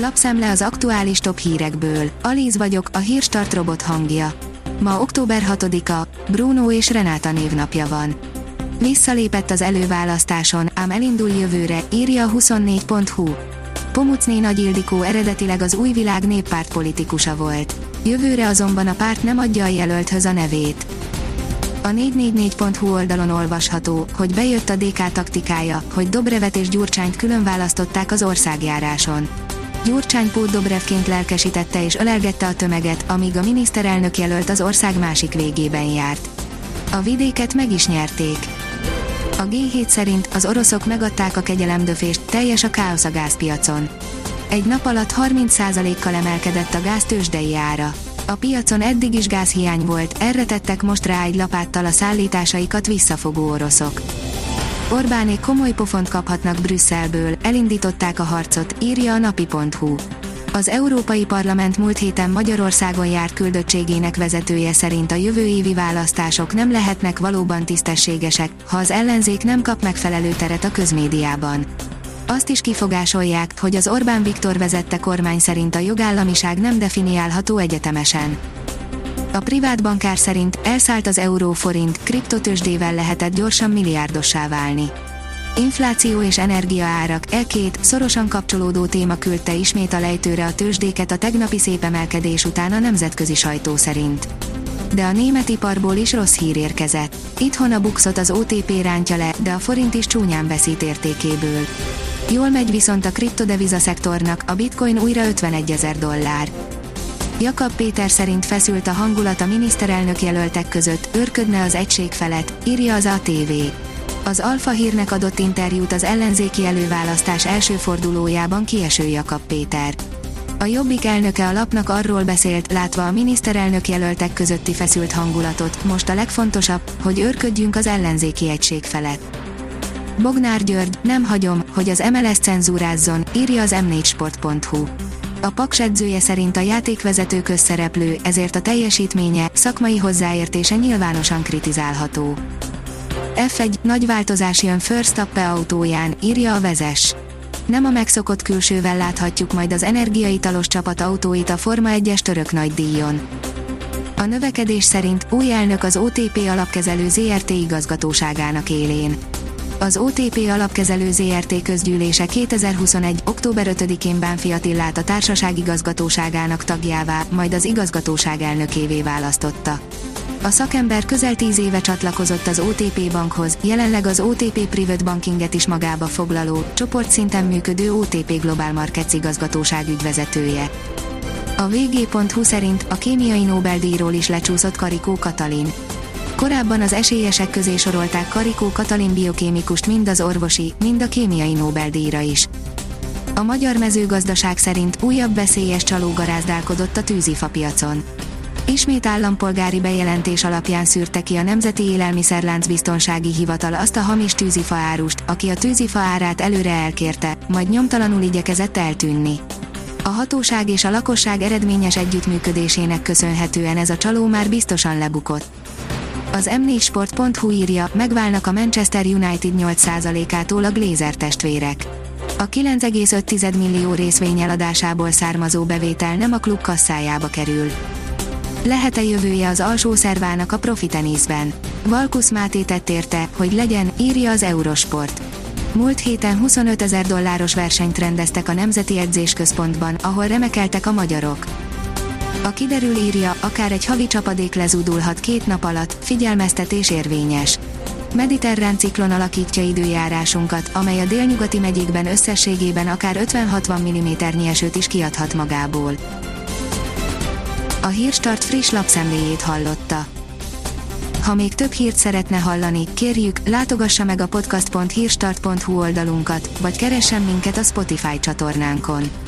Lapszemle az aktuális top hírekből. Alíz vagyok, a hírstart robot hangja. Ma október 6-a, Bruno és Renáta névnapja van. Visszalépett az előválasztáson, ám elindul jövőre, írja a 24.hu. Pomucné Nagy Ildikó eredetileg az új világ néppárt politikusa volt. Jövőre azonban a párt nem adja a jelölthöz a nevét. A 444.hu oldalon olvasható, hogy bejött a DK taktikája, hogy Dobrevet és Gyurcsányt külön választották az országjáráson. Gyurcsány Pót Dobrevként lelkesítette és ölelgette a tömeget, amíg a miniszterelnök jelölt az ország másik végében járt. A vidéket meg is nyerték. A G7 szerint az oroszok megadták a kegyelemdöfést, teljes a káosz a gázpiacon. Egy nap alatt 30%-kal emelkedett a gáz tőzsdei ára. A piacon eddig is gázhiány volt, erre tettek most rá egy lapáttal a szállításaikat visszafogó oroszok. Orbánék komoly pofont kaphatnak Brüsszelből, elindították a harcot, írja a napi.hu. Az Európai Parlament múlt héten Magyarországon járt küldöttségének vezetője szerint a jövő évi választások nem lehetnek valóban tisztességesek, ha az ellenzék nem kap megfelelő teret a közmédiában. Azt is kifogásolják, hogy az Orbán Viktor vezette kormány szerint a jogállamiság nem definiálható egyetemesen. A privát bankár szerint elszállt az euróforint, kriptotősdével lehetett gyorsan milliárdossá válni. Infláció és energiaárak, e két szorosan kapcsolódó téma küldte ismét a lejtőre a tőzsdéket a tegnapi szép emelkedés után a nemzetközi sajtó szerint. De a német iparból is rossz hír érkezett. Itthon a buxot az OTP rántja le, de a forint is csúnyán veszít értékéből. Jól megy viszont a kriptodeviza szektornak, a bitcoin újra 51 ezer dollár. Jakab Péter szerint feszült a hangulat a miniszterelnök jelöltek között, őrködne az egység felett, írja az ATV. Az Alfa hírnek adott interjút az ellenzéki előválasztás első fordulójában kieső Jakab Péter. A Jobbik elnöke a lapnak arról beszélt, látva a miniszterelnök jelöltek közötti feszült hangulatot, most a legfontosabb, hogy őrködjünk az ellenzéki egység felett. Bognár György, nem hagyom, hogy az MLS cenzúrázzon, írja az m4sport.hu. A Paks edzője szerint a játékvezető közszereplő, ezért a teljesítménye, szakmai hozzáértése nyilvánosan kritizálható. F1 nagy változás jön First Appe autóján, írja a vezes. Nem a megszokott külsővel láthatjuk majd az energiaitalos csapat autóit a Forma 1-es török díjon. A növekedés szerint új elnök az OTP alapkezelő ZRT igazgatóságának élén. Az OTP alapkezelő ZRT közgyűlése 2021. október 5-én Bánfi Attillát a társaság igazgatóságának tagjává, majd az igazgatóság elnökévé választotta. A szakember közel 10 éve csatlakozott az OTP bankhoz, jelenleg az OTP Private Bankinget is magába foglaló, csoportszinten működő OTP Global Markets igazgatóság ügyvezetője. A vg.hu szerint a kémiai Nobel-díjról is lecsúszott Karikó Katalin. Korábban az esélyesek közé sorolták Karikó Katalin biokémikust mind az orvosi, mind a kémiai Nobel-díjra is. A magyar mezőgazdaság szerint újabb veszélyes csaló garázdálkodott a tűzifa piacon. Ismét állampolgári bejelentés alapján szűrte ki a Nemzeti Élelmiszerlánc Biztonsági Hivatal azt a hamis tűzifa árust, aki a tűzifa árát előre elkérte, majd nyomtalanul igyekezett eltűnni. A hatóság és a lakosság eredményes együttműködésének köszönhetően ez a csaló már biztosan lebukott. Az m4sport.hu írja, megválnak a Manchester United 8%-ától a Glazer testvérek. A 9,5 millió részvény eladásából származó bevétel nem a klub kasszájába kerül. Lehet-e jövője az alsó szervának a profi teniszben? Valkusz Máté tett érte, hogy legyen, írja az Eurosport. Múlt héten 25 ezer dolláros versenyt rendeztek a Nemzeti Edzésközpontban, ahol remekeltek a magyarok. A kiderül írja, akár egy havi csapadék lezúdulhat két nap alatt, figyelmeztetés érvényes. Mediterrán ciklon alakítja időjárásunkat, amely a délnyugati megyékben összességében akár 50-60 mm esőt is kiadhat magából. A Hírstart friss lapszemléjét hallotta. Ha még több hírt szeretne hallani, kérjük, látogassa meg a podcast.hírstart.hu oldalunkat, vagy keressen minket a Spotify csatornánkon.